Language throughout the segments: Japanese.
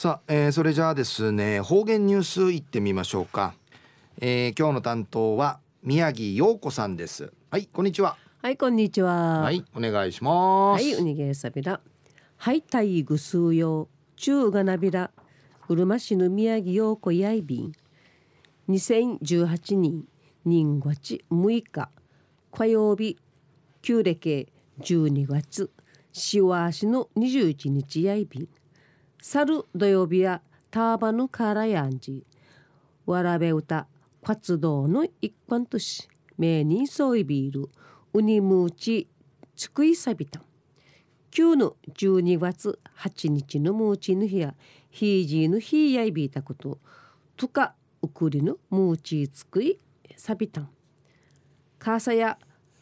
さあ、えー、それじゃあですね方言ニュースいってみましょうか、えー、今日の担当は宮城陽子さんです。はいこんにちは。はいこんにちは。はいお願いします。はいウニゲーサビラはいたいぐすうよ中がなびら。うるま市の宮城陽子やいびん。2018年人月6日火曜日旧暦12月しわしの21日やいびん去る土曜日はターバヌカラヤンジ。わらべ歌。活動の一環とし名にソイビール。ウニムーチつくいさびた旧の12月8日のムーチの日やヒージーの日やいびいたこと。とかうくりのムーチつくいさびたん。カーサや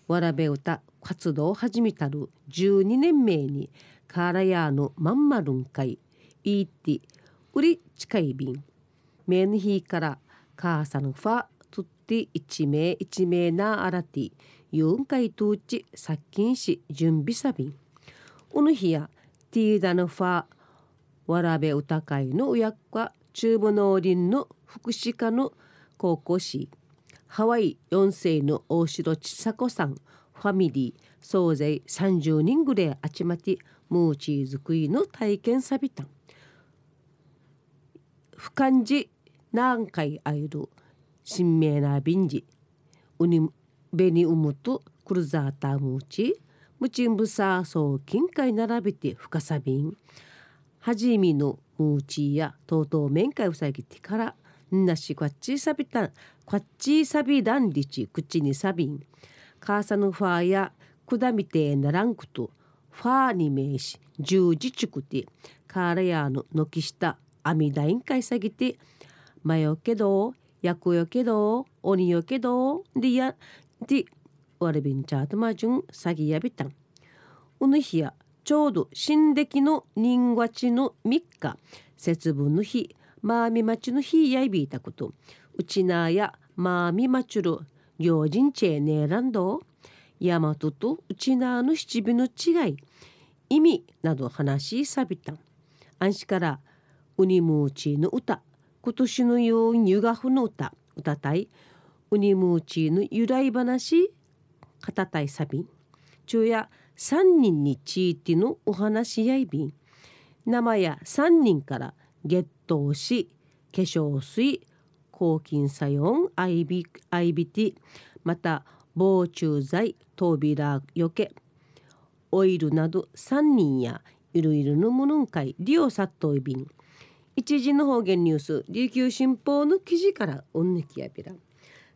わらべ歌活動を始めたる12年目にカーラヤーのまんまるんかい。イーティウリ近い便メンヒからカーサのファトゥッティ一名一名なあらて4回トーチ殺菌し準備サビンうぬ日やティーダのファわらべ歌会の親子中部農林の福祉課の高校士ハワイ4世の大城千佐子さんファミリー総勢30人ぐらいあちまちムーチー作りの体験サビタン不感じ何回会える新名な便時ウニベニウムとクルザータームーチムチンブサーソー金塊並べて深さびん。はじみのムーチやとうとう面会うさぎてからなしこっちさびたんこっちさびらんりち口にさびん。カーサのファーやくだみてならんくとファーに名し十字チクてカーラヤーの軒下阿弥陀院会さぎてまよけどやくよけど鬼よけどでやでわれびんちゃとまじゅんさぎやびたん。うぬひやちょうど新暦の人月の3日節分の日まあみまちの日やいびいたこと。うちなやまあみまちる行人チェネーランド。大和とうちなの七尾の違い意味など話しさびたん。安心からウニムーチーの歌今年のようにゆがふの歌歌たいウニムーチーの由来話語たいサビン昼夜三人にちいてのお話やいびん生や三人から月頭し化粧水抗菌作用アイビアイビティまた防虫剤扉よけオイルなど三人やいろいろのものんかい利用さっといびん一時の方言ニュース琉球新報の記事からおんねきやびら。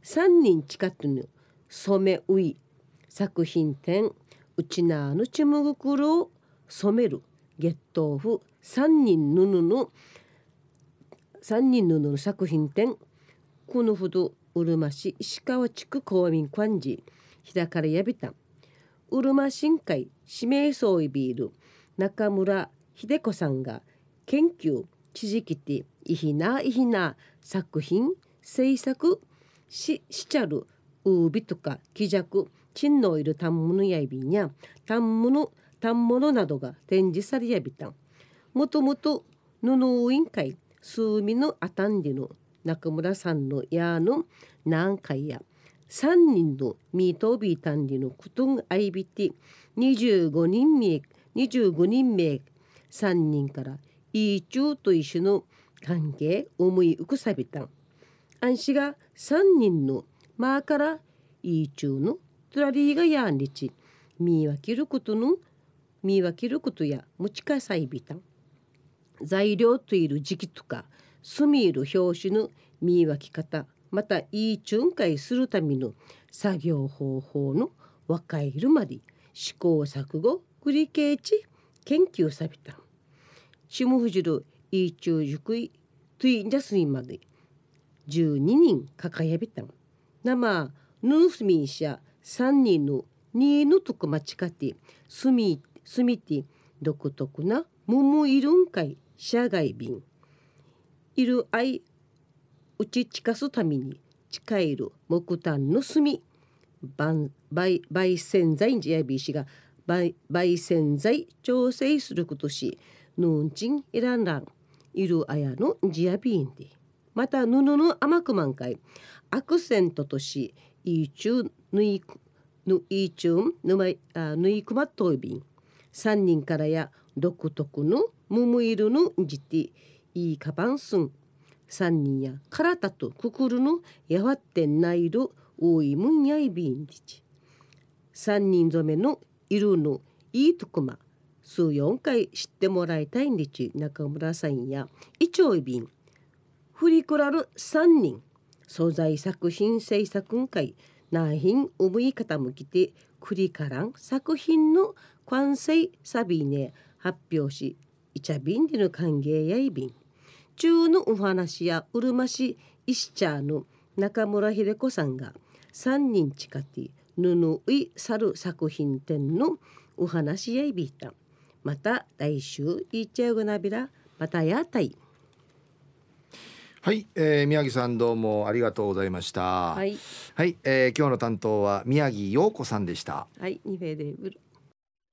三人近くの染めうい作品展うちなのちむぐくろを染める月頭府三人布の三人布の作品展このほどうるま市石川地区公民館寺日だからやびた。うるま新会指名総意ビール中村秀子さんが研究。知識ていひないひな作品制作ししちゃるうびとか気弱ちんのいる反物やいびんや反物反物などが展示されやびたん。もともと布委員会数味のあたんでの中村さんのやの何回や3人のミートビータンディのクトンアイビティ25人名25人名3人からイーチューと一緒の関係思いうくさびたん。あんしが3人のまあからイーチューのトラリーがやんりち見分けることの見分けることや持ちかさいびたん。材料といる時期とかスミール表紙の見分け方またいい巡回するための作業方法の分かるまで試行錯誤繰り返し研究さびたん下藤るいい中熟いといじゃすいまで。12人かかやびた生ヌースミンシャ3人の2のとこまちかてすみすみて独特なももいるんかい社外便いるあいうち近すために近いる木炭の炭焙焙煎剤じやびしが焙煎剤調整することしぬんちんいらんらんいるあやのジアビーンでまた布の甘く満開アクセントとしいいちゅうぬいぬいちゅんぬまいあぬいくまといびん三人からや独特のむむいるのじていいかばんすん三人やからたとくくるのやわってないるおいむんやいびんじち三人染めのいるのいいとこま数四回知ってもらいたいんでち中村さんやいちょいびん振りくらる三人素材作品制作会なひん思い傾きてくりからん作品の完成サビね発表しいちゃびんでの歓迎やいびん。中のお話やうるましイシチャーの中村秀子さんが三人近て布い去る作品展のお話やいびいた。また来週いっちゃうぐなびらまたやたい。はい、えー、宮城さんどうもありがとうございました。はい。はい、えー、今日の担当は宮城陽子さんでした。はいニフェでブル